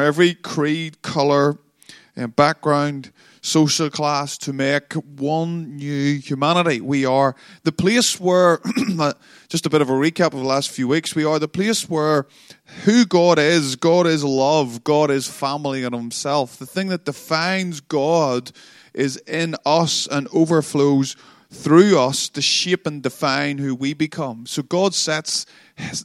from every creed, colour, and background, social class to make one new humanity. We are the place where, just a bit of a recap of the last few weeks, we are the place where who God is, God is love, God is family and Himself. The thing that defines God is in us and overflows through us to shape and define who we become. So God sets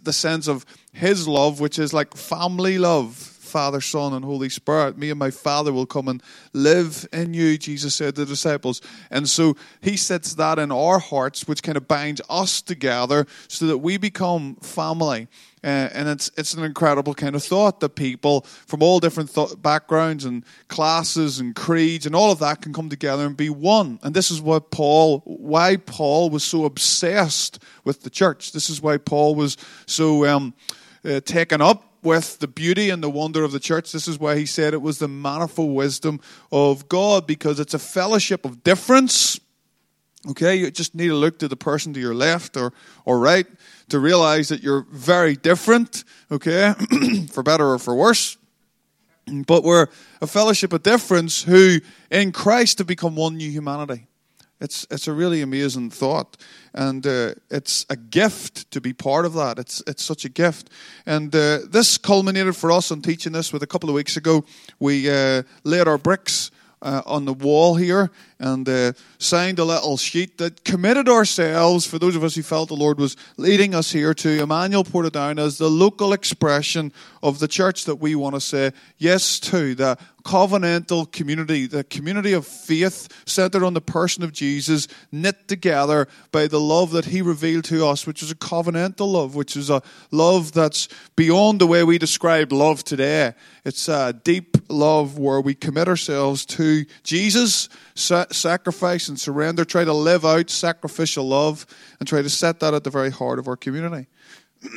the sense of His love, which is like family love Father, Son, and Holy Spirit. Me and my Father will come and live in you, Jesus said to the disciples. And so he sets that in our hearts, which kind of binds us together so that we become family. Uh, and it's it's an incredible kind of thought that people from all different th- backgrounds and classes and creeds and all of that can come together and be one. And this is what Paul, why Paul was so obsessed with the church. This is why Paul was so um, uh, taken up with the beauty and the wonder of the church. This is why he said it was the manifold wisdom of God, because it's a fellowship of difference. Okay, you just need to look to the person to your left or, or right to realize that you're very different, okay, for better or for worse. But we're a fellowship of difference who in Christ have become one new humanity. It's, it's a really amazing thought. And uh, it's a gift to be part of that. It's, it's such a gift. And uh, this culminated for us on teaching this with a couple of weeks ago. We uh, laid our bricks uh, on the wall here and uh, signed a little sheet that committed ourselves, for those of us who felt the Lord was leading us here, to Emmanuel Portadown as the local expression of the church that we want to say yes to, the covenantal community, the community of faith centered on the person of Jesus, knit together by the love that he revealed to us, which is a covenantal love, which is a love that's beyond the way we describe love today. It's a deep love where we commit ourselves to Jesus, sacrifice and surrender, try to live out sacrificial love, and try to set that at the very heart of our community.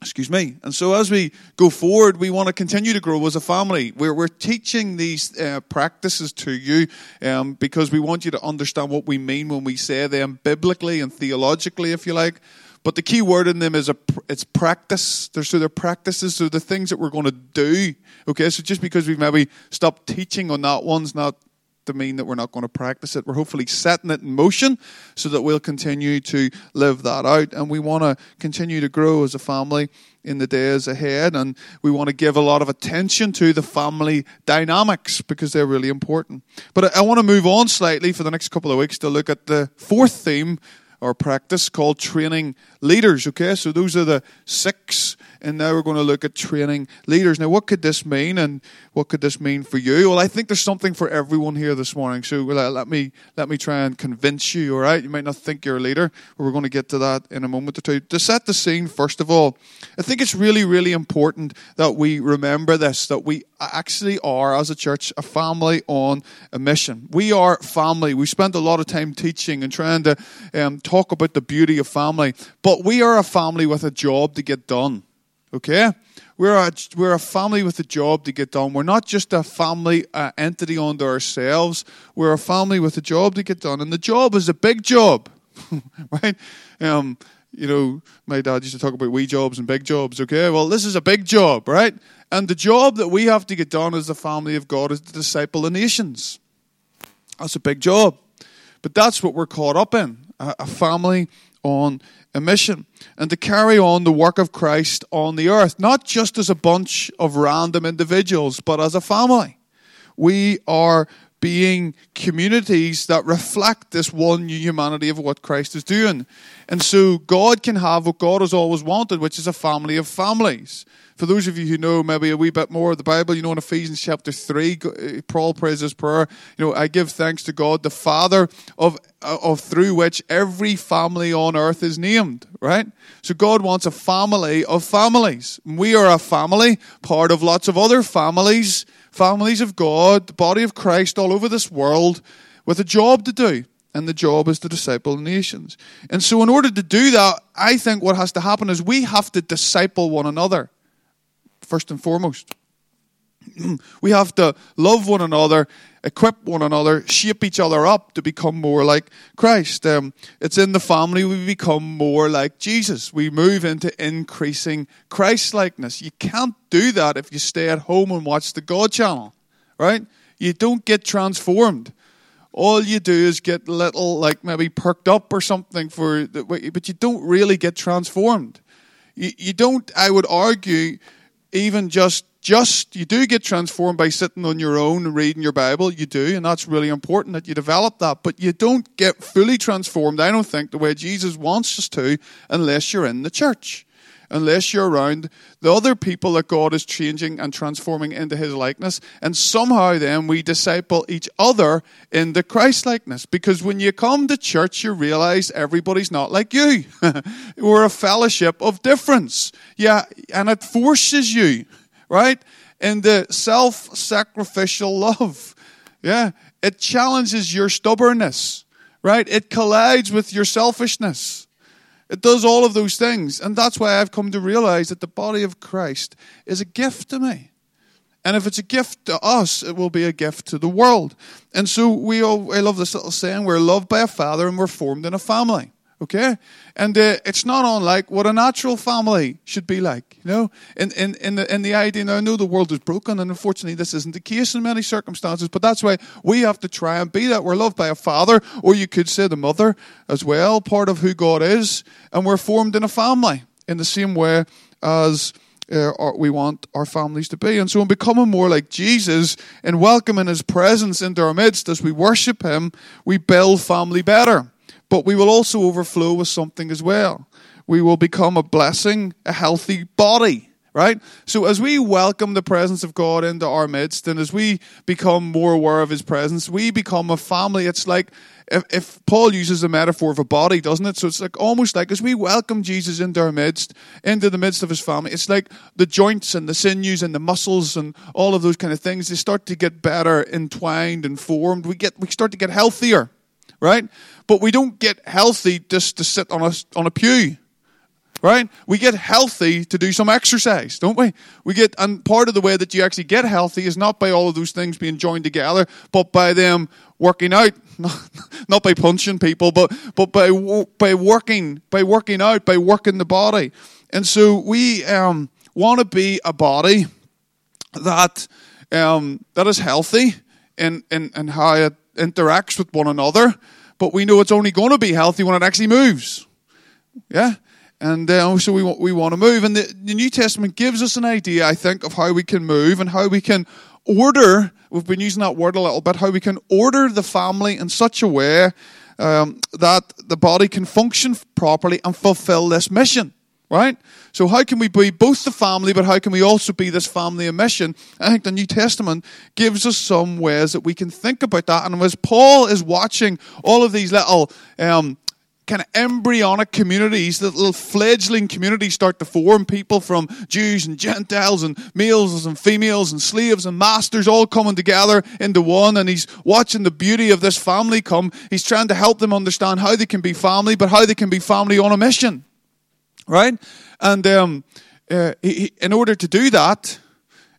Excuse me. And so as we go forward, we want to continue to grow as a family. We're, we're teaching these uh, practices to you um, because we want you to understand what we mean when we say them biblically and theologically, if you like. But the key word in them is a, it's practice. They're, so they're practices, so the things that we're going to do. Okay, so just because we've maybe stopped teaching on that one's not to mean that we're not going to practice it. We're hopefully setting it in motion so that we'll continue to live that out. And we want to continue to grow as a family in the days ahead. And we want to give a lot of attention to the family dynamics because they're really important. But I want to move on slightly for the next couple of weeks to look at the fourth theme or practice called training leaders. Okay, so those are the six and now we're going to look at training leaders. Now, what could this mean, and what could this mean for you? Well, I think there's something for everyone here this morning. So let me let me try and convince you. All right, you might not think you're a leader, but we're going to get to that in a moment or two. To set the scene, first of all, I think it's really, really important that we remember this: that we actually are, as a church, a family on a mission. We are family. We spend a lot of time teaching and trying to um, talk about the beauty of family, but we are a family with a job to get done. Okay? We're a, we're a family with a job to get done. We're not just a family uh, entity unto ourselves. We're a family with a job to get done. And the job is a big job, right? Um, you know, my dad used to talk about wee jobs and big jobs, okay? Well, this is a big job, right? And the job that we have to get done as the family of God is to disciple the nations. That's a big job. But that's what we're caught up in a, family on a mission and to carry on the work of Christ on the earth, not just as a bunch of random individuals, but as a family. We are being communities that reflect this one humanity of what Christ is doing. And so God can have what God has always wanted, which is a family of families. For those of you who know maybe a wee bit more of the Bible, you know in Ephesians chapter 3, uh, Paul prays his prayer, you know, I give thanks to God, the Father of, uh, of through which every family on earth is named, right? So God wants a family of families. We are a family, part of lots of other families families of God, the body of Christ all over this world, with a job to do. And the job is to disciple nations. And so, in order to do that, I think what has to happen is we have to disciple one another, first and foremost. we have to love one another, equip one another, shape each other up to become more like Christ. Um, it's in the family we become more like Jesus. We move into increasing Christ likeness. You can't do that if you stay at home and watch the God channel, right? You don't get transformed. All you do is get little, like maybe perked up or something for, the, but you don't really get transformed. You, you don't, I would argue, even just just you do get transformed by sitting on your own and reading your Bible. You do, and that's really important that you develop that. But you don't get fully transformed, I don't think, the way Jesus wants us to, unless you're in the church. Unless you're around the other people that God is changing and transforming into His likeness, and somehow then we disciple each other into Christ likeness. Because when you come to church, you realize everybody's not like you. We're a fellowship of difference. Yeah, and it forces you right? The self sacrificial love. Yeah. It challenges your stubbornness, right? It collides with your selfishness. It does all of those things. And that's why I've come to realize that the body of Christ is a gift to me. And if it's a gift to us, it will be a gift to the world. And so we all, I love this little saying, we're loved by a father and we're formed in a family. Okay? And uh, it's not unlike what a natural family should be like, you know? In, in, in, the, in the idea, now I know the world is broken, and unfortunately this isn't the case in many circumstances, but that's why we have to try and be that. We're loved by a father, or you could say the mother as well, part of who God is, and we're formed in a family in the same way as uh, we want our families to be. And so, in becoming more like Jesus and welcoming His presence into our midst as we worship Him, we build family better but we will also overflow with something as well. We will become a blessing, a healthy body, right? So as we welcome the presence of God into our midst and as we become more aware of his presence, we become a family. It's like if, if Paul uses a metaphor of a body, doesn't it? So it's like almost like as we welcome Jesus into our midst, into the midst of his family, it's like the joints and the sinews and the muscles and all of those kind of things, they start to get better entwined and formed. We get we start to get healthier right? But we don't get healthy just to sit on a, on a pew, right? We get healthy to do some exercise, don't we? We get, and part of the way that you actually get healthy is not by all of those things being joined together, but by them working out, not by punching people, but, but by, by working, by working out, by working the body. And so we um, want to be a body that, um, that is healthy in, in, in how it interacts with one another, but we know it's only going to be healthy when it actually moves. Yeah? And uh, so we, we want to move. And the, the New Testament gives us an idea, I think, of how we can move and how we can order. We've been using that word a little bit, how we can order the family in such a way um, that the body can function properly and fulfill this mission right? So how can we be both the family, but how can we also be this family of mission? I think the New Testament gives us some ways that we can think about that. And as Paul is watching all of these little um, kind of embryonic communities, the little fledgling communities start to form, people from Jews and Gentiles and males and females and slaves and masters all coming together into one. And he's watching the beauty of this family come. He's trying to help them understand how they can be family, but how they can be family on a mission right? And um, uh, he, in order to do that,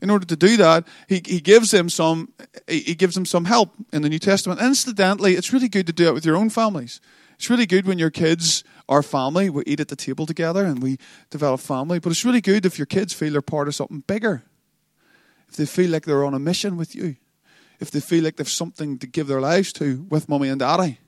in order to do that, he, he gives them some he gives them some help in the New Testament. Incidentally, it's really good to do it with your own families. It's really good when your kids are family. We eat at the table together and we develop family. But it's really good if your kids feel they're part of something bigger. If they feel like they're on a mission with you. If they feel like they've something to give their lives to with mummy and daddy.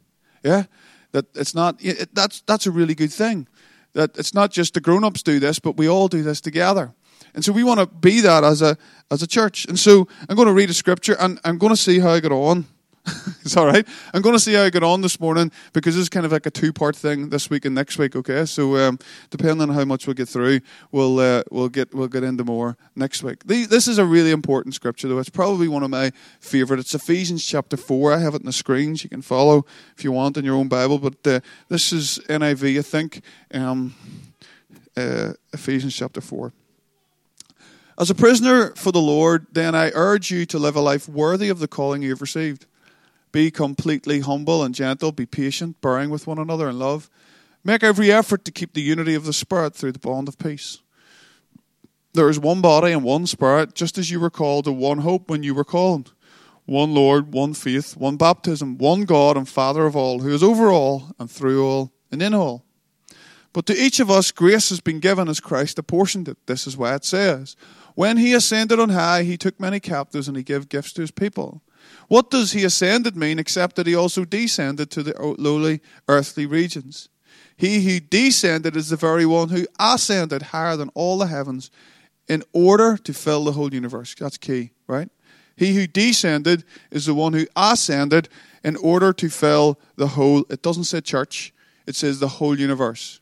Yeah? That it's not it, that's that's a really good thing that it's not just the grown-ups do this, but we all do this together. And so we want to be that as a as a church. And so I'm going to read a scripture and I'm going to see how I get on. it's all right. I'm going to see how I get on this morning because this is kind of like a two part thing this week and next week. Okay, so um, depending on how much we get through, we'll uh, we'll get we'll get into more next week. The, this is a really important scripture, though. It's probably one of my favorite. It's Ephesians chapter four. I have it in the screens. You can follow if you want in your own Bible. But uh, this is NIV, I think. Um, uh, Ephesians chapter four. As a prisoner for the Lord, then I urge you to live a life worthy of the calling you have received. Be completely humble and gentle. Be patient, bearing with one another in love. Make every effort to keep the unity of the Spirit through the bond of peace. There is one body and one spirit, just as you were called to one hope when you were called. One Lord, one faith, one baptism, one God and Father of all, who is over all and through all and in all. But to each of us, grace has been given as Christ apportioned it. This is why it says, When he ascended on high, he took many captives and he gave gifts to his people. What does he ascended mean except that he also descended to the lowly earthly regions? He who descended is the very one who ascended higher than all the heavens in order to fill the whole universe. That's key, right? He who descended is the one who ascended in order to fill the whole. It doesn't say church, it says the whole universe.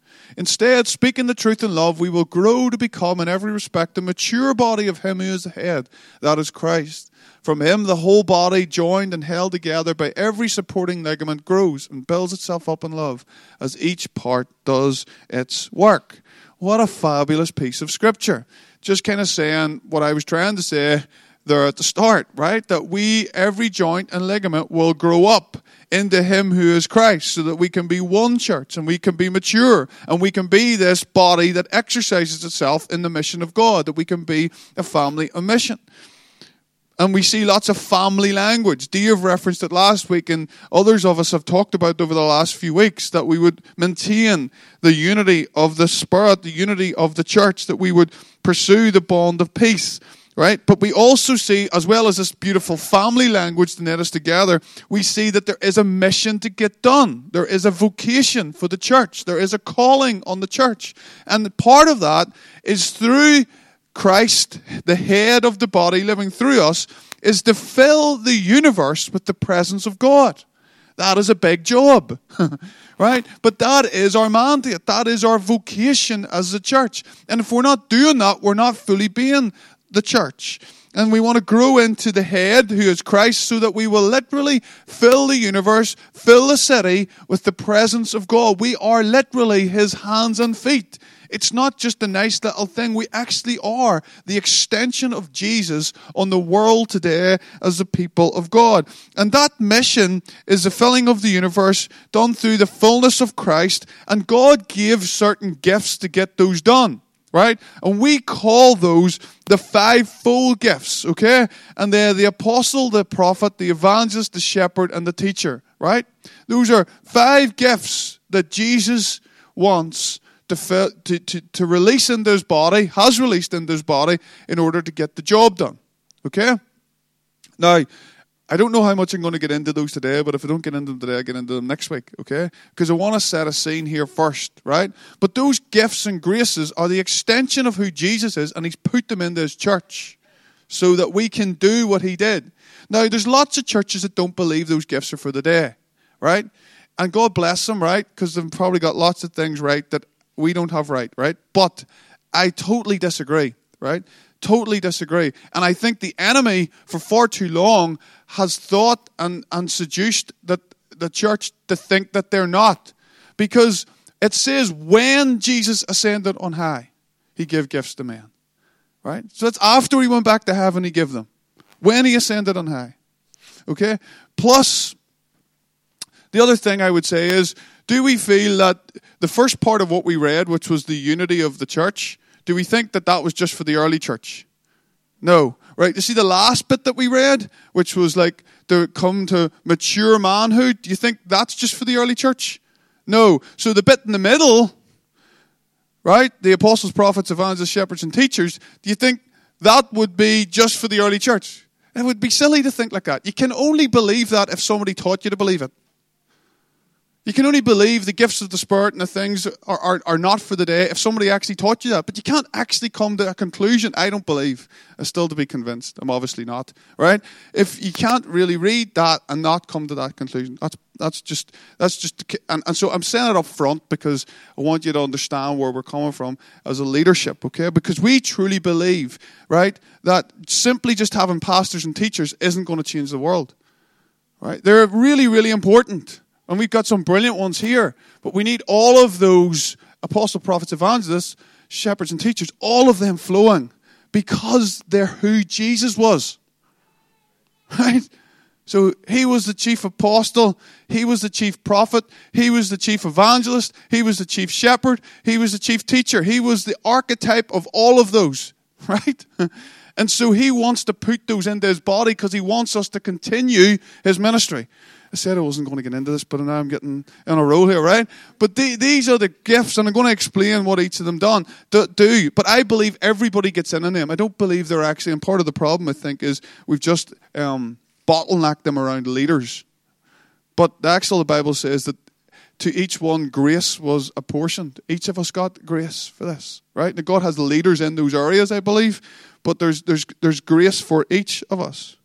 Instead, speaking the truth in love, we will grow to become, in every respect, the mature body of Him who is the head, that is Christ. From Him, the whole body, joined and held together by every supporting ligament, grows and builds itself up in love as each part does its work. What a fabulous piece of Scripture. Just kind of saying what I was trying to say there at the start, right? That we, every joint and ligament, will grow up into Him who is Christ so that we can be one church and we can be mature and we can be this body that exercises itself in the mission of God, that we can be a family of mission. And we see lots of family language. Dave referenced it last week, and others of us have talked about over the last few weeks that we would maintain the unity of the Spirit, the unity of the church, that we would pursue the bond of peace right? But we also see, as well as this beautiful family language to knit us together, we see that there is a mission to get done. There is a vocation for the church. There is a calling on the church. And part of that is through Christ, the head of the body living through us, is to fill the universe with the presence of God. That is a big job, right? But that is our mandate. That is our vocation as a church. And if we're not doing that, we're not fully being the church. And we want to grow into the head who is Christ so that we will literally fill the universe, fill the city with the presence of God. We are literally his hands and feet. It's not just a nice little thing. We actually are the extension of Jesus on the world today as the people of God. And that mission is the filling of the universe done through the fullness of Christ. And God gave certain gifts to get those done right? And we call those the fivefold gifts, okay? And they're the apostle, the prophet, the evangelist, the shepherd, and the teacher, right? Those are five gifts that Jesus wants to, fill, to, to, to release into his body, has released into his body in order to get the job done, okay? Now, I don't know how much I'm going to get into those today, but if I don't get into them today, I get into them next week, okay? Because I want to set a scene here first, right? But those gifts and graces are the extension of who Jesus is, and He's put them into His church so that we can do what He did. Now, there's lots of churches that don't believe those gifts are for the day, right? And God bless them, right? Because they've probably got lots of things right that we don't have right, right? But I totally disagree, right? Totally disagree. And I think the enemy, for far too long, has thought and, and seduced that the church to think that they're not. Because it says, when Jesus ascended on high, he gave gifts to men. Right? So that's after he went back to heaven, he gave them. When he ascended on high. Okay? Plus, the other thing I would say is, do we feel that the first part of what we read, which was the unity of the church, do we think that that was just for the early church? No. Right? You see the last bit that we read, which was like to come to mature manhood. Do you think that's just for the early church? No. So the bit in the middle, right? The apostles, prophets, evangelists, shepherds, and teachers. Do you think that would be just for the early church? It would be silly to think like that. You can only believe that if somebody taught you to believe it. You can only believe the gifts of the Spirit and the things are, are, are not for the day if somebody actually taught you that. But you can't actually come to a conclusion. I don't believe. I'm still to be convinced. I'm obviously not. Right? If you can't really read that and not come to that conclusion, that's, That's just that's just and, and so I'm saying it up front because I want you to understand where we're coming from as a leadership, okay? Because we truly believe, right, that simply just having pastors and teachers isn't going to change the world. Right? They're really, really important. And we've got some brilliant ones here. But we need all of those apostle, prophets, evangelists, shepherds, and teachers, all of them flowing because they're who Jesus was. Right? So he was the chief apostle, he was the chief prophet, he was the chief evangelist, he was the chief shepherd, he was the chief teacher. He was the archetype of all of those, right? And so he wants to put those into his body because he wants us to continue his ministry. I said I wasn't going to get into this, but now I'm getting in a row here, right? But the, these are the gifts, and I'm going to explain what each of them done, do, do. But I believe everybody gets in on them. I don't believe they're actually, and part of the problem, I think, is we've just um, bottlenecked them around leaders. But actually, the Bible says that to each one, grace was apportioned. Each of us got grace for this, right? And God has leaders in those areas, I believe, but there's, there's, there's grace for each of us.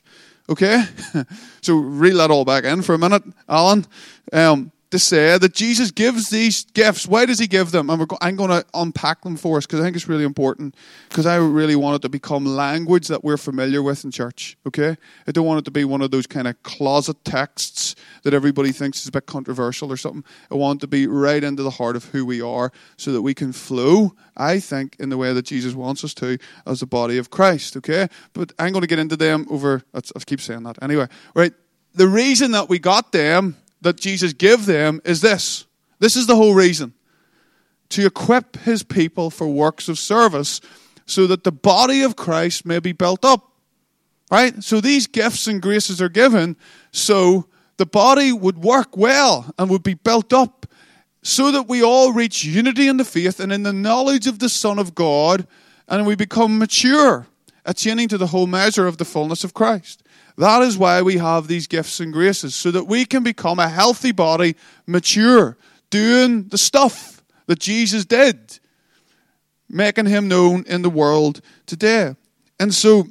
Okay? so reel that all back in for a minute, Alan. Um, to say that Jesus gives these gifts. Why does he give them? And go- I'm going to unpack them for us because I think it's really important. Because I really want it to become language that we're familiar with in church. Okay, I don't want it to be one of those kind of closet texts that everybody thinks is a bit controversial or something. I want it to be right into the heart of who we are, so that we can flow. I think in the way that Jesus wants us to as the body of Christ. Okay, but I'm going to get into them over. I keep saying that anyway. Right. The reason that we got them that Jesus gave them is this. This is the whole reason. To equip his people for works of service so that the body of Christ may be built up. Right? So these gifts and graces are given so the body would work well and would be built up so that we all reach unity in the faith and in the knowledge of the Son of God and we become mature, attaining to the whole measure of the fullness of Christ. That is why we have these gifts and graces, so that we can become a healthy body, mature, doing the stuff that Jesus did, making him known in the world today. And so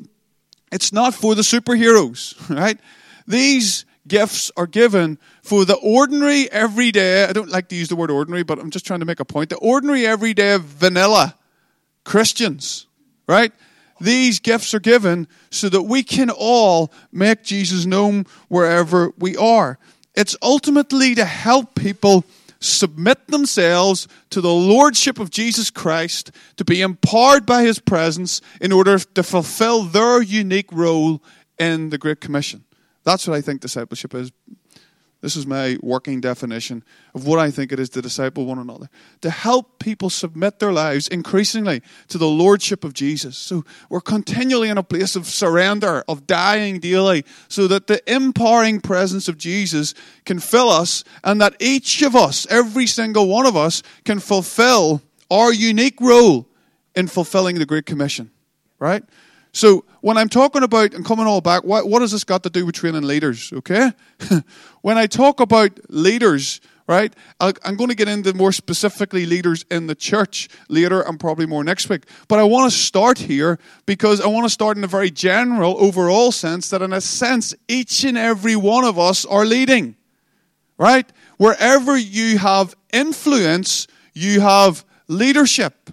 it's not for the superheroes, right? These gifts are given for the ordinary, everyday, I don't like to use the word ordinary, but I'm just trying to make a point. The ordinary, everyday, vanilla Christians, right? These gifts are given so that we can all make Jesus known wherever we are. It's ultimately to help people submit themselves to the lordship of Jesus Christ, to be empowered by his presence in order to fulfill their unique role in the Great Commission. That's what I think discipleship is this is my working definition of what I think it is to disciple one another. To help people submit their lives increasingly to the Lordship of Jesus. So we're continually in a place of surrender, of dying daily, so that the empowering presence of Jesus can fill us and that each of us, every single one of us, can fulfill our unique role in fulfilling the Great Commission. Right? So when I'm talking about and coming all back, what, what has this got to do with training leaders? Okay, when I talk about leaders, right, i am going to get into more specifically leaders in the church later and probably more next week. But I want to start here because I want to start in a very general, overall sense that in a sense each and every one of us are leading, right? Wherever you have influence, you have leadership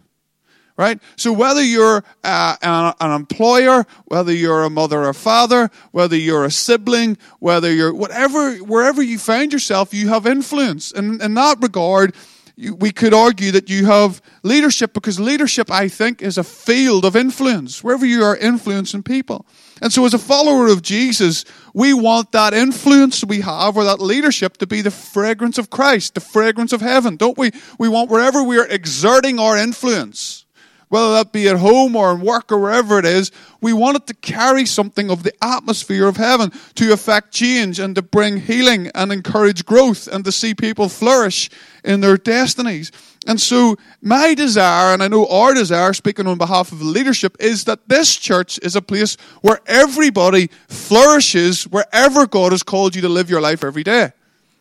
right? So whether you're uh, an, an, employer, whether you're a mother or father, whether you're a sibling, whether you're whatever, wherever you find yourself, you have influence. And in that regard, you, we could argue that you have leadership because leadership, I think, is a field of influence, wherever you are influencing people. And so, as a follower of Jesus, we want that influence we have or that leadership to be the fragrance of Christ, the fragrance of heaven, don't we? We want wherever we are exerting our influence, whether that be at home or in work or wherever it is, we want it to carry something of the atmosphere of heaven to affect change and to bring healing and encourage growth and to see people flourish in their destinies. And so, my desire, and I know our desire, speaking on behalf of the leadership, is that this church is a place where everybody flourishes wherever God has called you to live your life every day.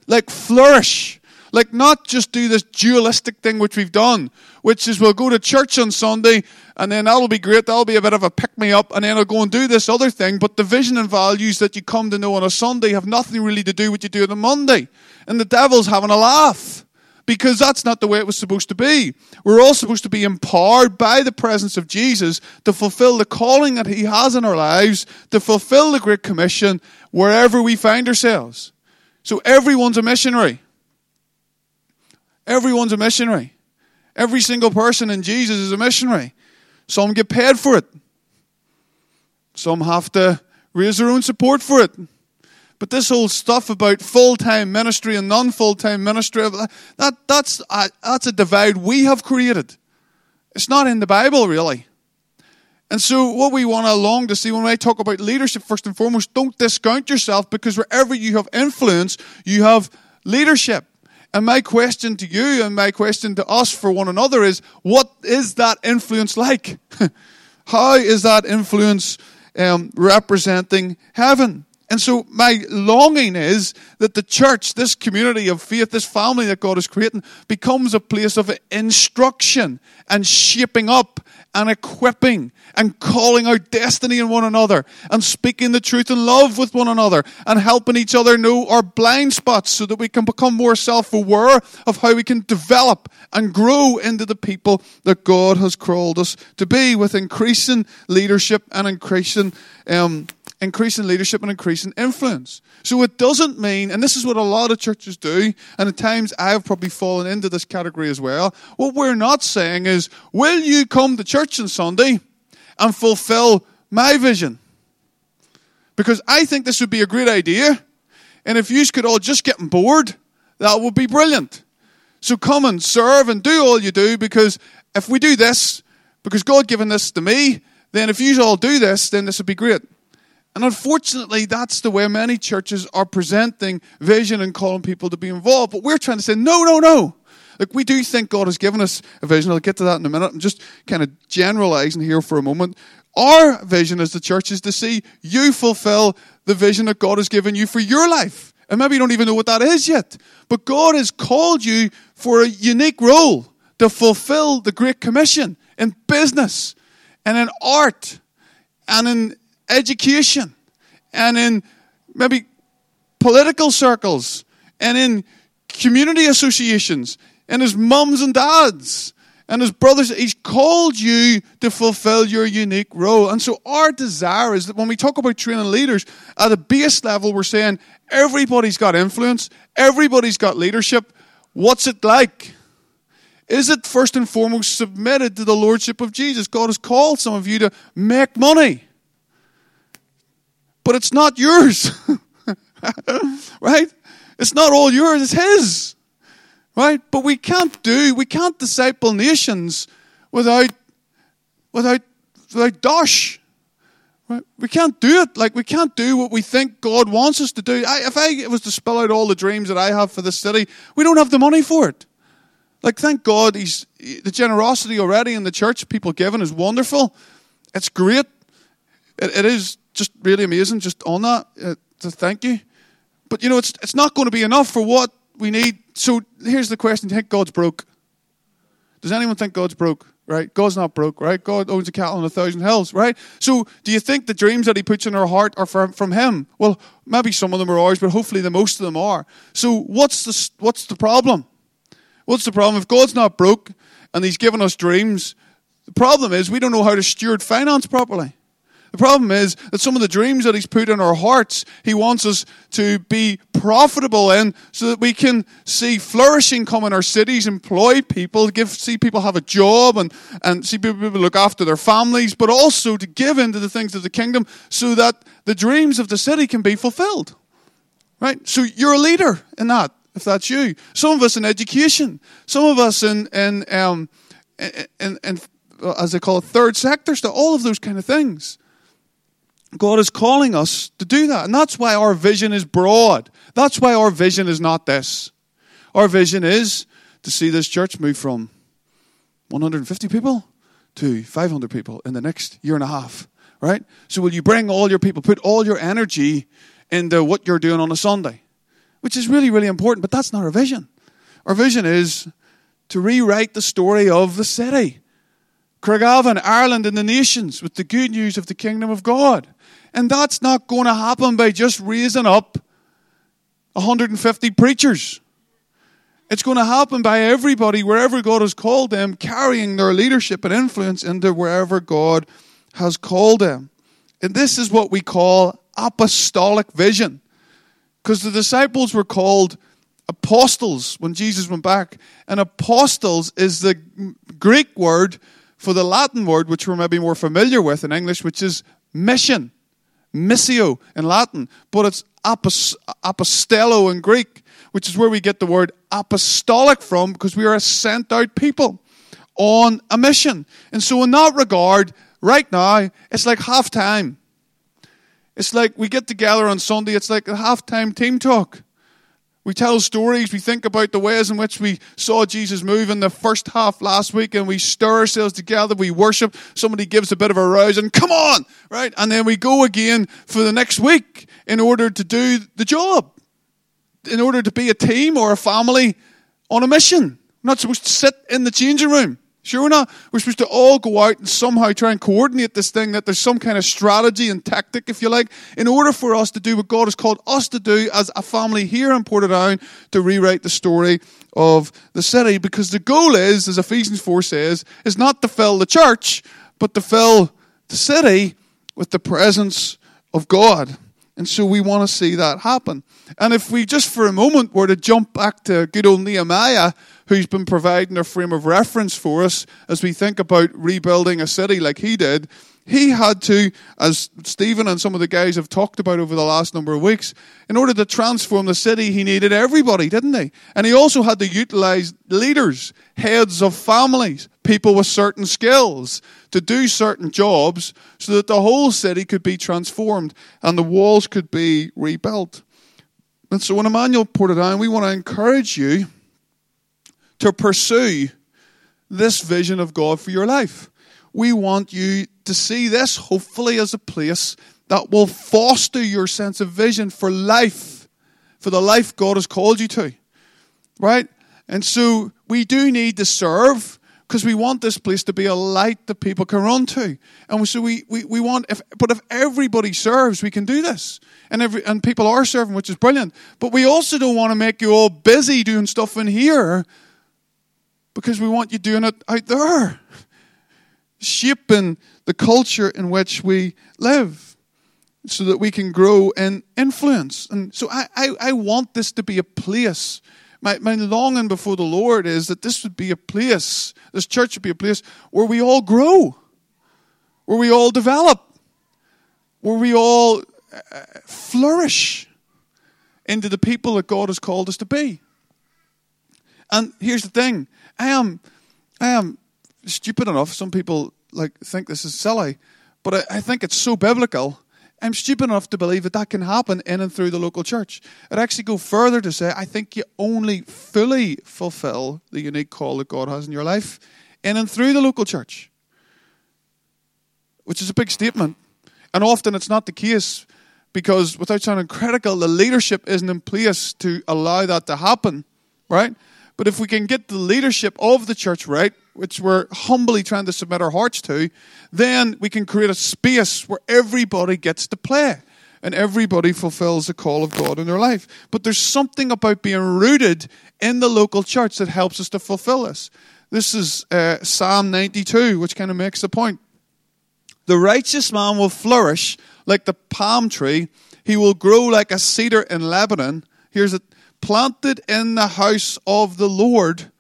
Like, flourish Like, not just do this dualistic thing which we've done, which is we'll go to church on Sunday and then that'll be great. That'll be a bit of a pick me up and then I'll go and do this other thing. But the vision and values that you come to know on a Sunday have nothing really to do with what you do on a Monday. And the devil's having a laugh because that's not the way it was supposed to be. We're all supposed to be empowered by the presence of Jesus to fulfill the calling that He has in our lives, to fulfill the Great Commission wherever we find ourselves. So everyone's a missionary. Everyone's a missionary. Every single person in Jesus is a missionary. Some get paid for it. Some have to raise their own support for it. But this whole stuff about full time ministry and non full time ministry, that, that's, a, that's a divide we have created. It's not in the Bible, really. And so, what we want to long to see when I talk about leadership, first and foremost, don't discount yourself because wherever you have influence, you have leadership. And my question to you and my question to us for one another is what is that influence like? How is that influence um, representing heaven? And so my longing is that the church, this community of faith, this family that God is creating, becomes a place of instruction and shaping up and equipping and calling out destiny in one another and speaking the truth in love with one another and helping each other know our blind spots so that we can become more self-aware of how we can develop and grow into the people that God has called us to be with increasing leadership and increasing um, increasing leadership and increasing influence. So it doesn't mean, and this is what a lot of churches do, and at times I've probably fallen into this category as well. What we're not saying is, will you come to church on Sunday and fulfill my vision? Because I think this would be a great idea. And if you could all just get on board, that would be brilliant. So come and serve and do all you do because if we do this, because God given this to me, then if you all do this, then this would be great. And unfortunately, that's the way many churches are presenting vision and calling people to be involved. But we're trying to say, no, no, no. Like, we do think God has given us a vision. I'll get to that in a minute. I'm just kind of generalizing here for a moment. Our vision as the church is to see you fulfill the vision that God has given you for your life. And maybe you don't even know what that is yet. But God has called you for a unique role to fulfill the Great Commission in business and in art and in education and in maybe political circles and in community associations and as mums and dads and as brothers. He's called you to fulfill your unique role. And so our desire is that when we talk about training leaders, at a base level, we're saying everybody's got influence, everybody's got leadership. What's it like? Is it first and foremost submitted to the Lordship of Jesus? God has called some of you to make money but it's not yours. right? It's not all yours, it's His. Right? But we can't do, we can't disciple nations without, without, without dosh. Right? We can't do it. Like, we can't do what we think God wants us to do. I, if I was to spell out all the dreams that I have for this city, we don't have the money for it. Like, thank God, he's, the generosity already in the church, people giving, is wonderful. It's great. it, it is just really amazing just on that. Uh, to thank you. But you know, it's, it's not going to be enough for what we need. So here's the question Do you think God's broke? Does anyone think God's broke? Right? God's not broke, right? God owns a cattle on a thousand hills, right? So do you think the dreams that He puts in our heart are from, from Him? Well, maybe some of them are ours, but hopefully the most of them are. So what's the, what's the problem? What's the problem? If God's not broke and He's given us dreams, the problem is we don't know how to steward finance properly. The problem is that some of the dreams that He's put in our hearts, He wants us to be profitable in so that we can see flourishing come in our cities, employ people, give, see people have a job and, and see people look after their families, but also to give into the things of the kingdom so that the dreams of the city can be fulfilled. Right? So you're a leader in that, if that's you. Some of us in education, some of us in, in, um, in, in, in as they call it, third sector stuff, all of those kind of things. God is calling us to do that. And that's why our vision is broad. That's why our vision is not this. Our vision is to see this church move from 150 people to 500 people in the next year and a half, right? So, will you bring all your people, put all your energy into what you're doing on a Sunday? Which is really, really important, but that's not our vision. Our vision is to rewrite the story of the city. Craigavon, Ireland, and the nations with the good news of the kingdom of God. And that's not going to happen by just raising up 150 preachers. It's going to happen by everybody, wherever God has called them, carrying their leadership and influence into wherever God has called them. And this is what we call apostolic vision. Because the disciples were called apostles when Jesus went back. And apostles is the Greek word for the Latin word, which we're maybe more familiar with in English, which is mission. Missio in Latin. But it's apostello in Greek, which is where we get the word apostolic from, because we are a sent out people on a mission. And so, in that regard, right now, it's like half time. It's like we get together on Sunday, it's like a halftime team talk. We tell stories, we think about the ways in which we saw Jesus move in the first half last week, and we stir ourselves together, we worship, somebody gives a bit of a rouse, and come on, right? And then we go again for the next week in order to do the job, in order to be a team or a family on a mission. We're not supposed to sit in the changing room. Sure, not. We're supposed to all go out and somehow try and coordinate this thing, that there's some kind of strategy and tactic, if you like, in order for us to do what God has called us to do as a family here in Portadown to rewrite the story of the city. Because the goal is, as Ephesians 4 says, is not to fill the church, but to fill the city with the presence of God. And so we want to see that happen. And if we just for a moment were to jump back to good old Nehemiah, who's been providing a frame of reference for us as we think about rebuilding a city like he did, he had to, as Stephen and some of the guys have talked about over the last number of weeks, in order to transform the city, he needed everybody, didn't he? And he also had to utilize leaders, heads of families, people with certain skills to do certain jobs so that the whole city could be transformed and the walls could be rebuilt. And so, when Emmanuel Portadown, we want to encourage you to pursue this vision of God for your life. We want you to see this, hopefully, as a place that will foster your sense of vision for life, for the life God has called you to. Right? And so we do need to serve because we want this place to be a light that people can run to. And so we, we, we want, if, but if everybody serves, we can do this. And, every, and people are serving, which is brilliant. But we also don't want to make you all busy doing stuff in here because we want you doing it out there, shaping the culture in which we live so that we can grow in influence. And so I, I, I want this to be a place. My, my longing before the Lord is that this would be a place, this church would be a place where we all grow, where we all develop, where we all uh, flourish into the people that God has called us to be. And here's the thing I am, I am stupid enough. Some people like think this is silly, but I, I think it's so biblical. I'm stupid enough to believe that that can happen in and through the local church. I'd actually go further to say I think you only fully fulfill the unique call that God has in your life in and through the local church, which is a big statement. And often it's not the case because, without sounding critical, the leadership isn't in place to allow that to happen, right? But if we can get the leadership of the church right, which we're humbly trying to submit our hearts to, then we can create a space where everybody gets to play and everybody fulfills the call of God in their life. But there's something about being rooted in the local church that helps us to fulfill this. This is uh, Psalm 92, which kind of makes the point. The righteous man will flourish like the palm tree, he will grow like a cedar in Lebanon. Here's planted in the house of the Lord,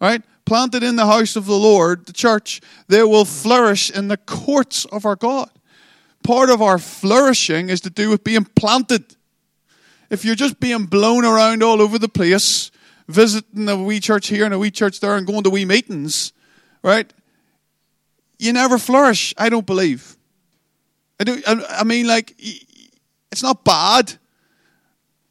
right? Planted in the house of the Lord, the church, they will flourish in the courts of our God. Part of our flourishing is to do with being planted. If you're just being blown around all over the place, visiting a wee church here and a wee church there and going to wee meetings, right? You never flourish, I don't believe. I, do, I mean, like, it's not bad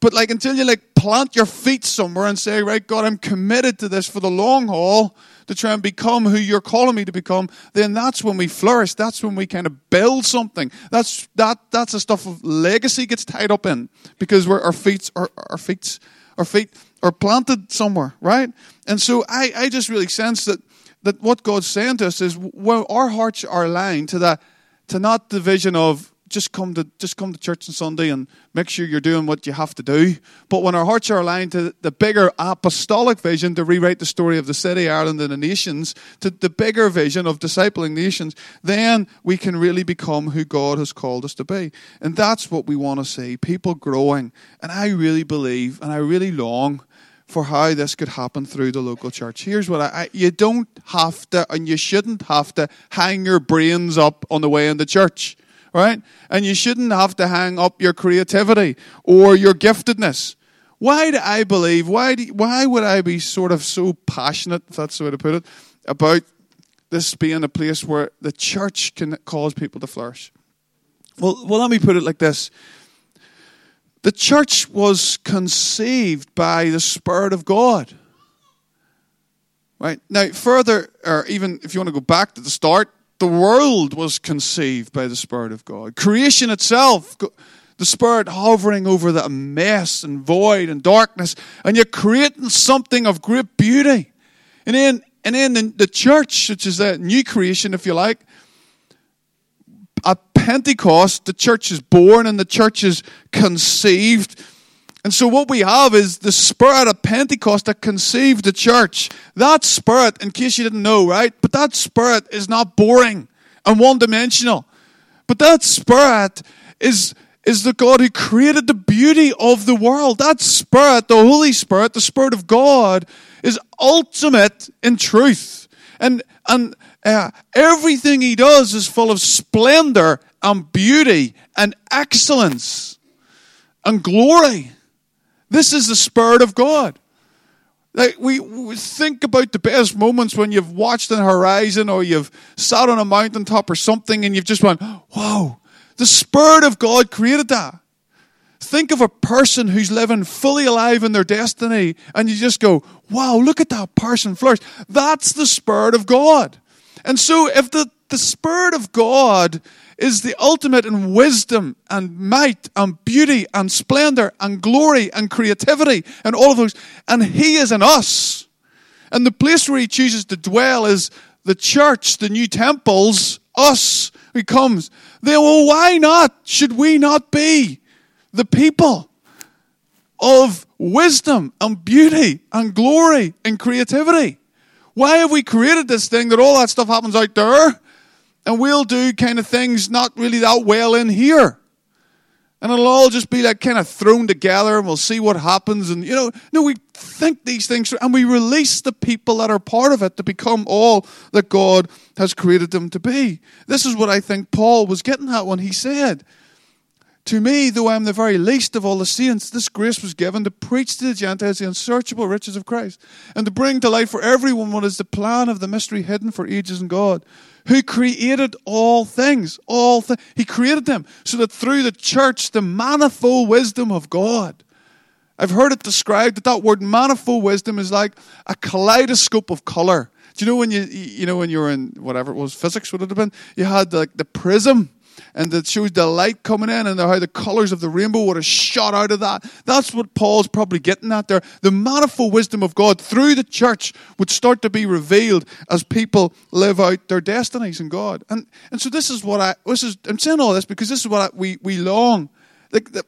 but like until you like plant your feet somewhere and say, right, God, I'm committed to this for the long haul to try and become who you're calling me to become, then that's when we flourish. That's when we kind of build something. That's that that's the stuff of legacy gets tied up in because we're, our feet our, our feet Our feet are planted somewhere, right? And so I, I just really sense that, that what God's saying to us is when our hearts are aligned to that, to not the vision of just come to just come to church on Sunday and make sure you're doing what you have to do. But when our hearts are aligned to the bigger apostolic vision to rewrite the story of the city, Ireland, and the nations, to the bigger vision of discipling nations, then we can really become who God has called us to be. And that's what we want to see people growing. And I really believe and I really long for how this could happen through the local church. Here's what I, I, you don't have to and you shouldn't have to hang your brains up on the way in the church right? And you shouldn't have to hang up your creativity or your giftedness. Why do I believe, why, do, why would I be sort of so passionate, if that's the way to put it, about this being a place where the church can cause people to flourish? Well, well, let me put it like this. The church was conceived by the Spirit of God. Right? Now, further, or even if you want to go back to the start, the world was conceived by the Spirit of God. Creation itself, the Spirit hovering over that mess and void and darkness, and you're creating something of great beauty. And then, and then the, the church, which is a new creation, if you like, at Pentecost, the church is born and the church is conceived and so what we have is the spirit of Pentecost that conceived the church. That spirit, in case you didn't know, right? But that spirit is not boring and one dimensional. But that spirit is, is the God who created the beauty of the world. That spirit, the Holy Spirit, the Spirit of God, is ultimate in truth. And, and uh, everything he does is full of splendor and beauty and excellence and glory. This is the Spirit of God. Like we, we, think about the best moments when you've watched the horizon or you've sat on a mountaintop or something and you've just went, wow, the Spirit of God created that. Think of a person who's living fully alive in their destiny and you just go, wow, look at that person flourish. That's the Spirit of God. And so if the, the Spirit of God is the ultimate in wisdom and might and beauty and splendor and glory and creativity and all of those. And He is in us. And the place where He chooses to dwell is the church, the new temples, us. He comes. Then, well, why not? Should we not be the people of wisdom and beauty and glory and creativity? Why have we created this thing that all that stuff happens out there? And we'll do kind of things not really that well in here. And it'll all just be like kind of thrown together and we'll see what happens. And, you know, no, we think these things and we release the people that are part of it to become all that God has created them to be. This is what I think Paul was getting at when he said, To me, though I am the very least of all the saints, this grace was given to preach to the Gentiles the unsearchable riches of Christ and to bring to light for everyone what is the plan of the mystery hidden for ages in God who created all things. All He created them so that through the church, the manifold wisdom of God. I've heard it described that that word manifold wisdom is like a kaleidoscope of color. Do you know when you you know when you were in whatever it was physics would it have been? You had like the prism and it shows the light coming in and how the colors of the rainbow would have shot out of that. That's what Paul's probably getting at there. The manifold wisdom of God through the church would start to be revealed as people live out their destinies in God. And and so this is what I this is I'm saying all this because this is what I, we we long. Like the,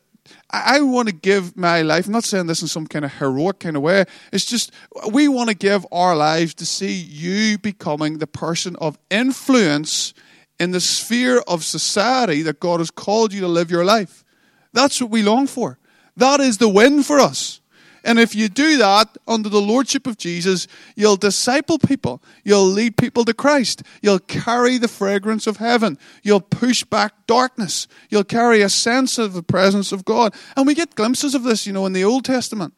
I want to give my life, I'm not saying this in some kind of heroic kind of way. It's just we want to give our lives to see you becoming the person of influence in the sphere of society that God has called you to live your life. That's what we long for. That is the win for us. And if you do that under the lordship of Jesus, you'll disciple people. You'll lead people to Christ. You'll carry the fragrance of heaven. You'll push back darkness. You'll carry a sense of the presence of God. And we get glimpses of this, you know, in the Old Testament.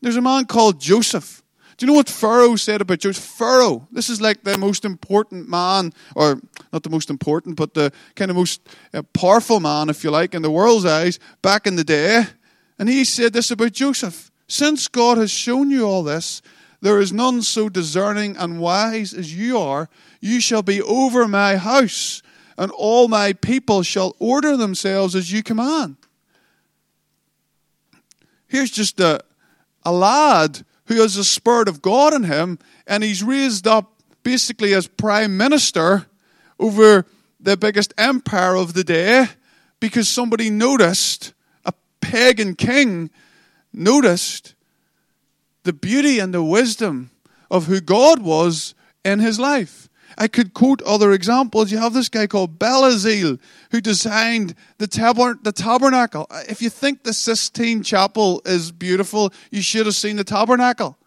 There's a man called Joseph. Do you know what Pharaoh said about Joseph? Pharaoh, this is like the most important man, or not the most important, but the kind of most uh, powerful man, if you like, in the world's eyes back in the day. And he said this about Joseph Since God has shown you all this, there is none so discerning and wise as you are. You shall be over my house, and all my people shall order themselves as you command. Here's just a a lad who has the Spirit of God in him, and he's raised up basically as prime minister over the biggest empire of the day because somebody noticed, a pagan king noticed the beauty and the wisdom of who God was in his life. I could quote other examples. You have this guy called Bezalel who designed the, the tabernacle. Uh, if you think the Sistine Chapel is beautiful, you should have seen the tabernacle.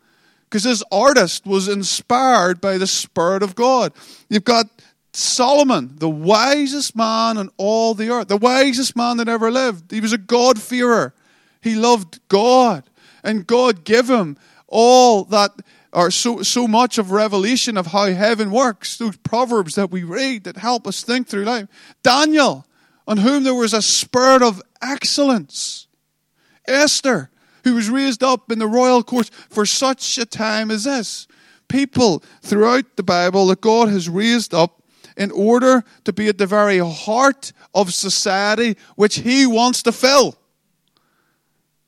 Because this artist was inspired by the Spirit of God. You've got Solomon, the wisest man on all the earth, the wisest man that ever lived. He was a God-fearer. He loved God. And God gave him all that or so, so much of revelation of how heaven works, those proverbs that we read that help us think through life. Daniel, on whom there was a spirit of excellence. Esther, who was raised up in the royal court for such a time as this. People throughout the Bible that God has raised up in order to be at the very heart of society which He wants to fill.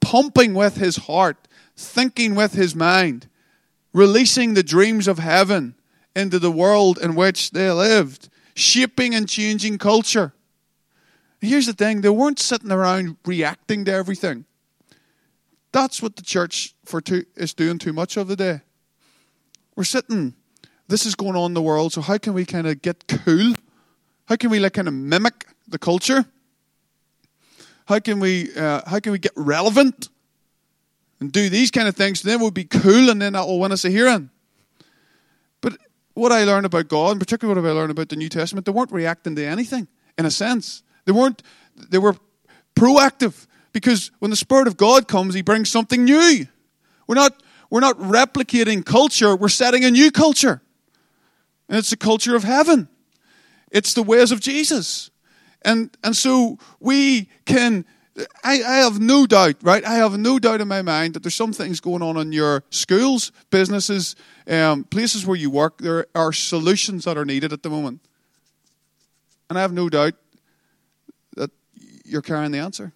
Pumping with His heart, thinking with His mind releasing the dreams of heaven into the world in which they lived, shaping and changing culture. Here's the thing they weren't sitting around reacting to everything. That's what the church for too, is doing too much of the day. We're sitting, this is going on in the world, so how can we kind of get cool? How can we like kind of mimic the culture? How can we uh, how can we get relevant? And do these kind of things, then we'll be cool and then that will win us a hearing. But what I learned about God, and particularly what I learned about the New Testament, they weren't reacting to anything, in a sense. They weren't, they were proactive. Because when the Spirit of God comes, He brings something new. We're not, we're not replicating culture, we're setting a new culture. And it's the culture of heaven. It's the ways of Jesus. And, and so we can I, I have no doubt, right? I have no doubt in my mind that there's some things going on in your schools, businesses, um, places where you work. There are solutions that are needed at the moment. And I have no doubt that you're carrying the answer.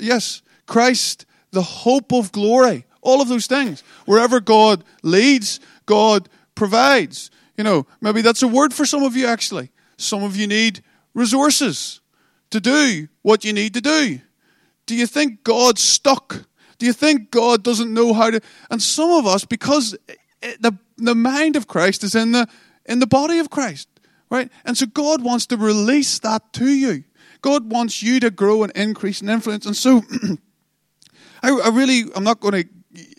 Yes, Christ, the hope of glory, all of those things. Wherever God leads, God provides. You know, maybe that's a word for some of you actually. Some of you need resources to do what you need to do? Do you think God's stuck? Do you think God doesn't know how to? And some of us, because the, the mind of Christ is in the, in the body of Christ, right? And so God wants to release that to you. God wants you to grow and increase in influence. And so I, I really, I'm not going to,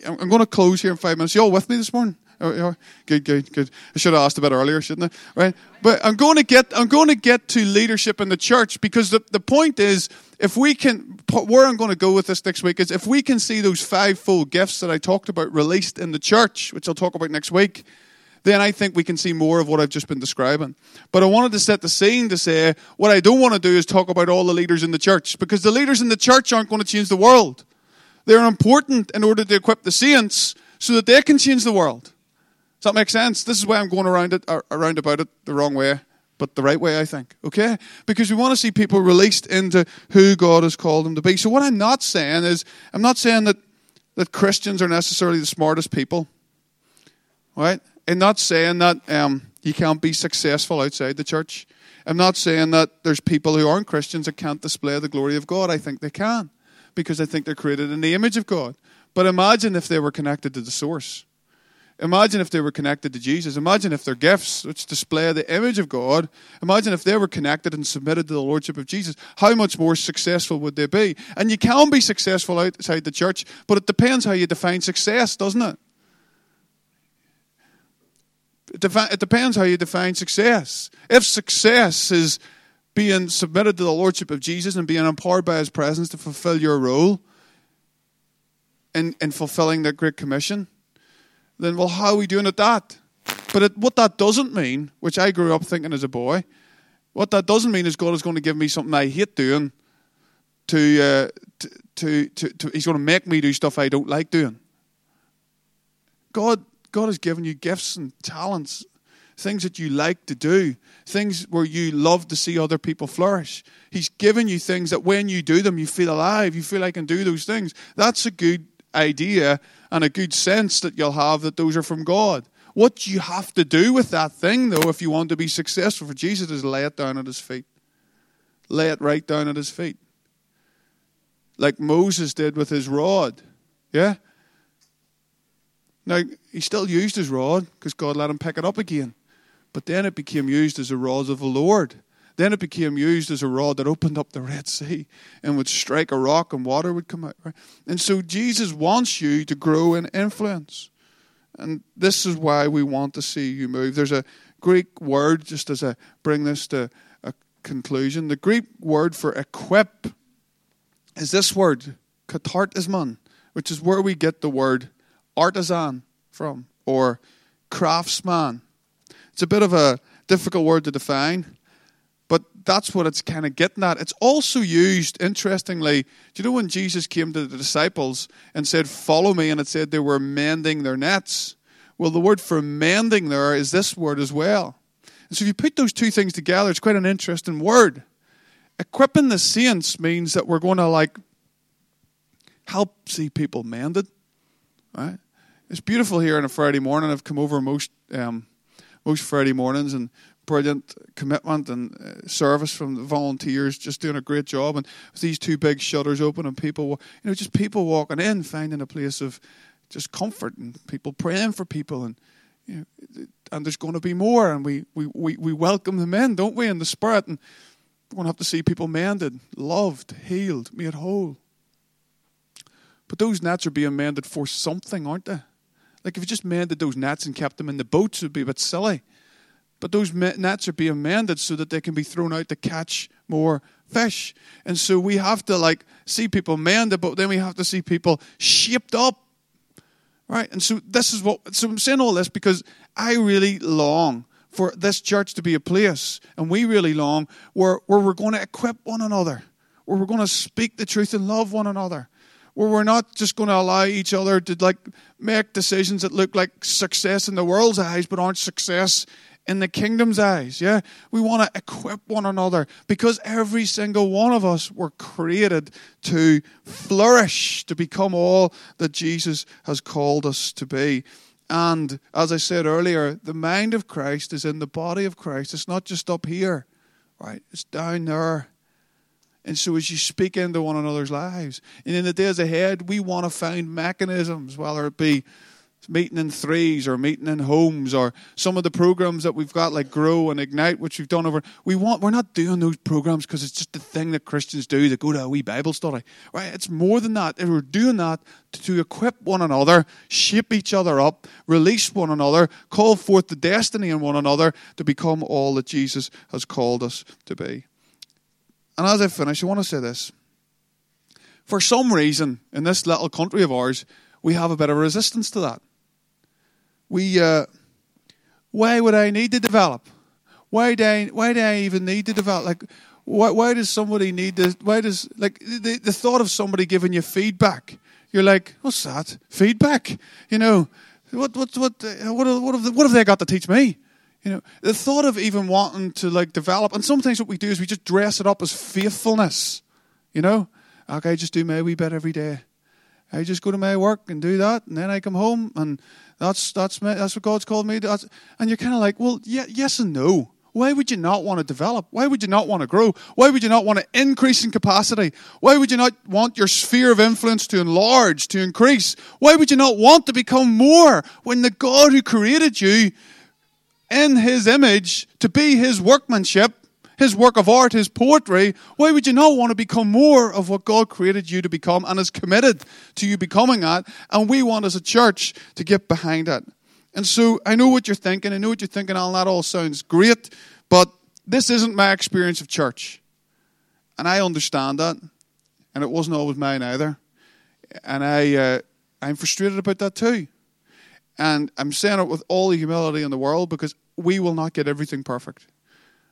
I'm going to close here in five minutes. You all with me this morning? Oh. Good, good, good. I should have asked a bit earlier, shouldn't I? Right? But I'm going to get, I'm going to get to leadership in the church because the, the point is, if we can, where I'm going to go with this next week is if we can see those five-fold gifts that I talked about released in the church, which I'll talk about next week, then I think we can see more of what I've just been describing. But I wanted to set the scene to say what I don't want to do is talk about all the leaders in the church because the leaders in the church aren't going to change the world. They're important in order to equip the saints so that they can change the world. Does that make sense? This is why I'm going around it uh, around about it the wrong way, but the right way, I think. Okay? Because we want to see people released into who God has called them to be. So what I'm not saying is I'm not saying that that Christians are necessarily the smartest people. Right? I'm not saying that um, you can't be successful outside the church. I'm not saying that there's people who aren't Christians that can't display the glory of God. I think they can because I think they're created in the image of God. But imagine if they were connected to the source. Imagine if they were connected to Jesus. Imagine if their gifts, which display the image of God, imagine if they were connected and submitted to the Lordship of Jesus. How much more successful would they be? And you can be successful outside the church, but it depends how you define success, doesn't it? It, defi- it depends how you define success. If success is being submitted to the Lordship of Jesus and being empowered by His presence to fulfill your role in, in fulfilling the Great Commission, then well, how are we doing at that? But it, what that doesn't mean, which I grew up thinking as a boy, what that doesn't mean is God is going to give me something I hate doing. To, uh, to, to, to, to, He's going to make me do stuff I don't like doing. God, God has given you gifts and talents, things that you like to do, things where you love to see other people flourish. He's given you things that when you do them, you feel alive, you feel like I can do those things. That's a good idea and a good sense that you'll have that those are from God. What you have to do with that thing, though, if you want to be successful for Jesus, is lay it down at his feet. Lay it right down at his feet. Like Moses did with his rod. Yeah? Now, he still used his rod because God let him pick it up again. But then it became used as a rod of the Lord. Then it became used as a rod that opened up the Red Sea and would strike a rock and water would come out. Right? And so Jesus wants you to grow in influence. And this is why we want to see you move. There's a Greek word, just as I bring this to a conclusion. The Greek word for equip is this word, katartisman, which is where we get the word artisan from, or craftsman. It's a bit of a difficult word to define, that's what it's kind of getting at. It's also used, interestingly, do you know when Jesus came to the disciples and said, Follow me, and it said they were mending their nets? Well, the word for mending there is this word as well. And so if you put those two things together, it's quite an interesting word. Equipping the saints means that we're going to like help see people mended. Right? It's beautiful here on a Friday morning. I've come over most um, most Friday mornings and brilliant commitment and uh, service from the volunteers, just doing a great job. And with these two big shutters open and people, you know, just people walking in, finding a place of just comfort and people praying for people and you know, and there's going to be more and we, we, we, we welcome them in, don't we, in the spirit and we're going to have to see people mended, loved, healed, made whole. But those nets are being mended for something, aren't they? Like if you just mended those nets and kept them in the boats, it would be a bit silly. But those nets are being mended so that they can be thrown out to catch more fish. And so we have to like see people mended, but then we have to see people shaped up. Right? And so this is what so I'm saying all this because I really long for this church to be a place, and we really long where, where we're going to equip one another, where we're going to speak the truth and love one another, where we're not just going to allow each other to like make decisions that look like success in the world's eyes but aren't success in the kingdom's eyes. Yeah, we want to equip one another because every single one of us were created to flourish, to become all that Jesus has called us to be. And as I said earlier, the mind of Christ is in the body of Christ. It's not just up here, right? It's down there. And so, as you speak into one another's lives, and in the days ahead, we want to find mechanisms, whether it be meeting in threes or meeting in homes or some of the programs that we've got like grow and ignite which we've done over. We want we're not doing those programs because it's just the thing that christians do. To go to a wee bible study. Right? It's more than that. We're doing that to, to equip one another shape each other up release one another call forth the destiny in one another to become all that jesus has called us to be. And as i finish i want to say this. For some reason in this little country of ours we have a bit of resistance to that we uh, why would I need to develop? Why do I why do I even need to develop? Like why why does somebody need to why does like the, the thought of somebody giving you feedback? You're like, what's that? Feedback? You know, what what what uh, what what have, what have they got to teach me? You know, the thought of even wanting to like develop, and sometimes what we do is we just dress it up as faithfulness. You know, okay, just do my wee bit every day. I just go to my work and do that, and then I come home, and that's that's me, that's what God's called me. That's, and you're kind of like, well, yeah, yes and no. Why would you not want to develop? Why would you not want to grow? Why would you not want to increase in capacity? Why would you not want your sphere of influence to enlarge, to increase? Why would you not want to become more when the God who created you in His image to be His workmanship his work of art, his poetry, why would you not want to become more of what God created you to become and is committed to you becoming that? And we want as a church to get behind that. And so I know what you're thinking. I know what you're thinking, Alan. That all sounds great, but this isn't my experience of church. And I understand that. And it wasn't always mine either. And I, uh, I'm frustrated about that too. And I'm saying it with all the humility in the world because we will not get everything perfect.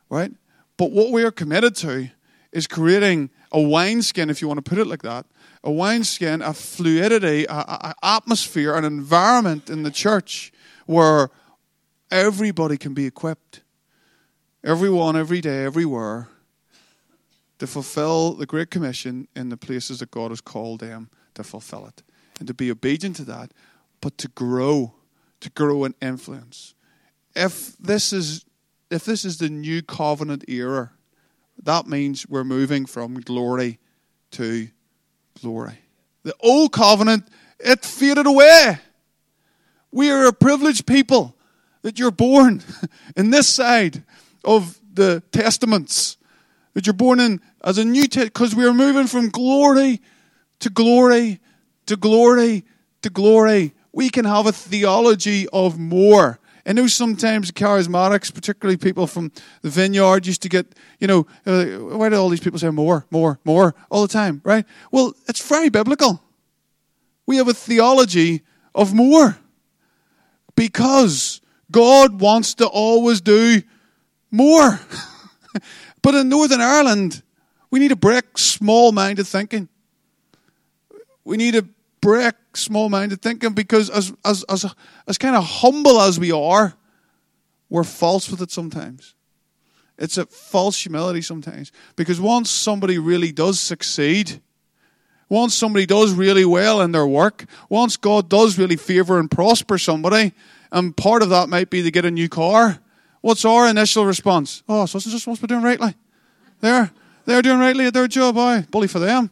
Right? But what we are committed to is creating a wineskin, if you want to put it like that, a wineskin, a fluidity, an atmosphere, an environment in the church where everybody can be equipped. Everyone, every day, everywhere, to fulfill the Great Commission in the places that God has called them to fulfill it. And to be obedient to that, but to grow, to grow in influence. If this is if this is the new covenant era, that means we're moving from glory to glory. The old covenant, it faded away. We are a privileged people that you're born in this side of the testaments. That you're born in as a new because we are moving from glory to glory to glory to glory. We can have a theology of more. I know sometimes charismatics, particularly people from the vineyard, used to get, you know, uh, why do all these people say more, more, more all the time, right? Well, it's very biblical. We have a theology of more because God wants to always do more. but in Northern Ireland, we need to break small minded thinking. We need to break small minded thinking because, as, as, as, as kind of humble as we are, we're false with it sometimes. It's a false humility sometimes. Because once somebody really does succeed, once somebody does really well in their work, once God does really favor and prosper somebody, and part of that might be to get a new car, what's our initial response? Oh, so it's just supposed to be doing rightly. They're, they're doing rightly at their job. Boy, bully for them.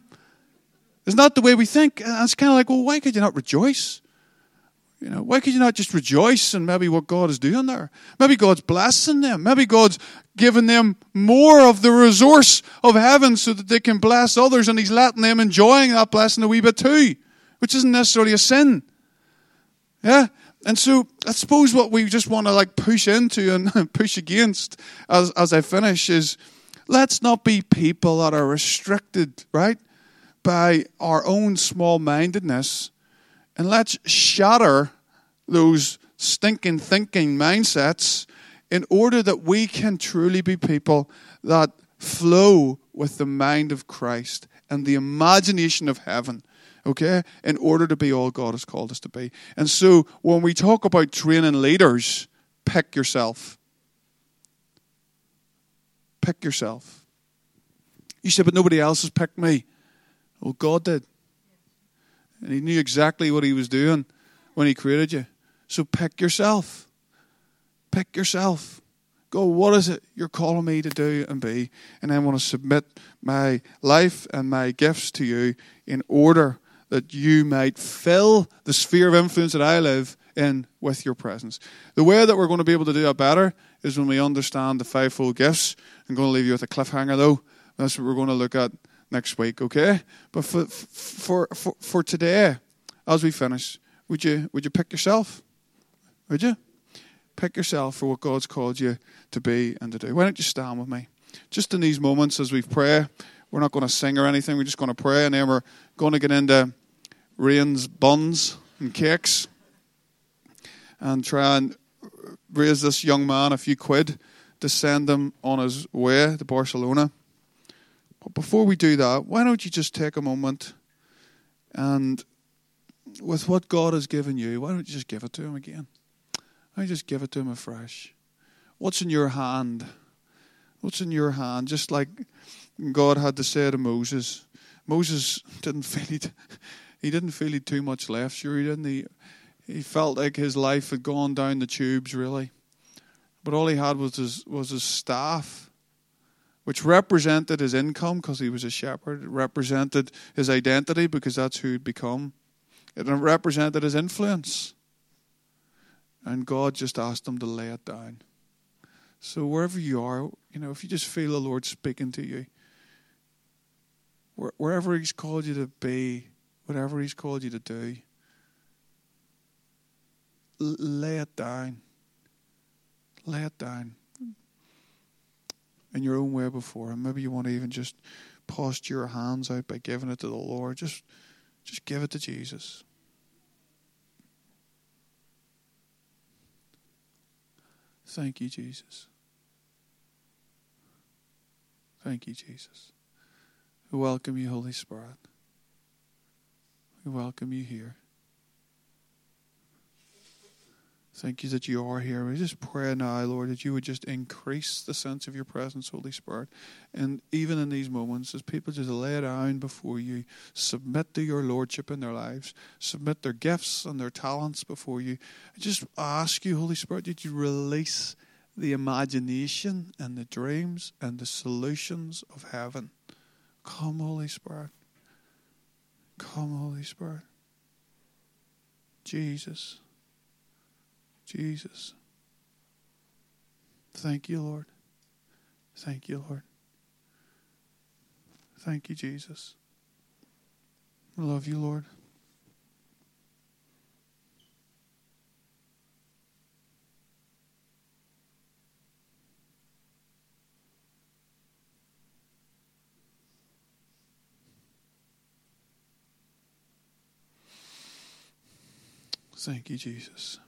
It's not the way we think. And it's kind of like, well, why could you not rejoice? You know, why could you not just rejoice in maybe what God is doing there? Maybe God's blessing them. Maybe God's giving them more of the resource of heaven so that they can bless others, and He's letting them enjoying that blessing a wee bit too, which isn't necessarily a sin. Yeah? And so I suppose what we just want to like push into and push against as, as I finish is let's not be people that are restricted, right? By our own small mindedness and let's shatter those stinking thinking mindsets in order that we can truly be people that flow with the mind of Christ and the imagination of heaven, okay, in order to be all God has called us to be. And so when we talk about training leaders, pick yourself. Pick yourself. You said, but nobody else has picked me. Well, God did. And He knew exactly what He was doing when He created you. So pick yourself. Pick yourself. Go, what is it you're calling me to do and be? And I want to submit my life and my gifts to you in order that you might fill the sphere of influence that I live in with your presence. The way that we're going to be able to do that better is when we understand the fivefold gifts. I'm going to leave you with a cliffhanger, though. That's what we're going to look at next week, okay? But for, for, for, for today, as we finish, would you, would you pick yourself? Would you? Pick yourself for what God's called you to be and to do. Why don't you stand with me? Just in these moments as we pray, we're not going to sing or anything, we're just going to pray, and then we're going to get into Rain's buns and cakes and try and raise this young man a few quid to send him on his way to Barcelona. But before we do that, why don't you just take a moment and with what God has given you, why don't you just give it to Him again? Why don't you just give it to Him afresh? What's in your hand? What's in your hand? Just like God had to say to Moses. Moses didn't feel he, he didn't feel he too much left. Sure, he didn't. He, he felt like his life had gone down the tubes, really. But all he had was his was his staff which represented his income because he was a shepherd. It represented his identity because that's who he'd become. It represented his influence. And God just asked him to lay it down. So wherever you are, you know, if you just feel the Lord speaking to you, wherever He's called you to be, whatever He's called you to do, lay it down. Lay it down in your own way before Him. Maybe you want to even just posture your hands out by giving it to the Lord. Just, just give it to Jesus. Thank you, Jesus. Thank you, Jesus. We welcome you, Holy Spirit. We welcome you here. Thank you that you are here. We just pray now, Lord, that you would just increase the sense of your presence, Holy Spirit. And even in these moments, as people just lay down before you, submit to your Lordship in their lives, submit their gifts and their talents before you, I just ask you, Holy Spirit, that you release the imagination and the dreams and the solutions of heaven. Come, Holy Spirit. Come, Holy Spirit. Jesus. Jesus. Thank you, Lord. Thank you, Lord. Thank you, Jesus. I love you, Lord. Thank you, Jesus.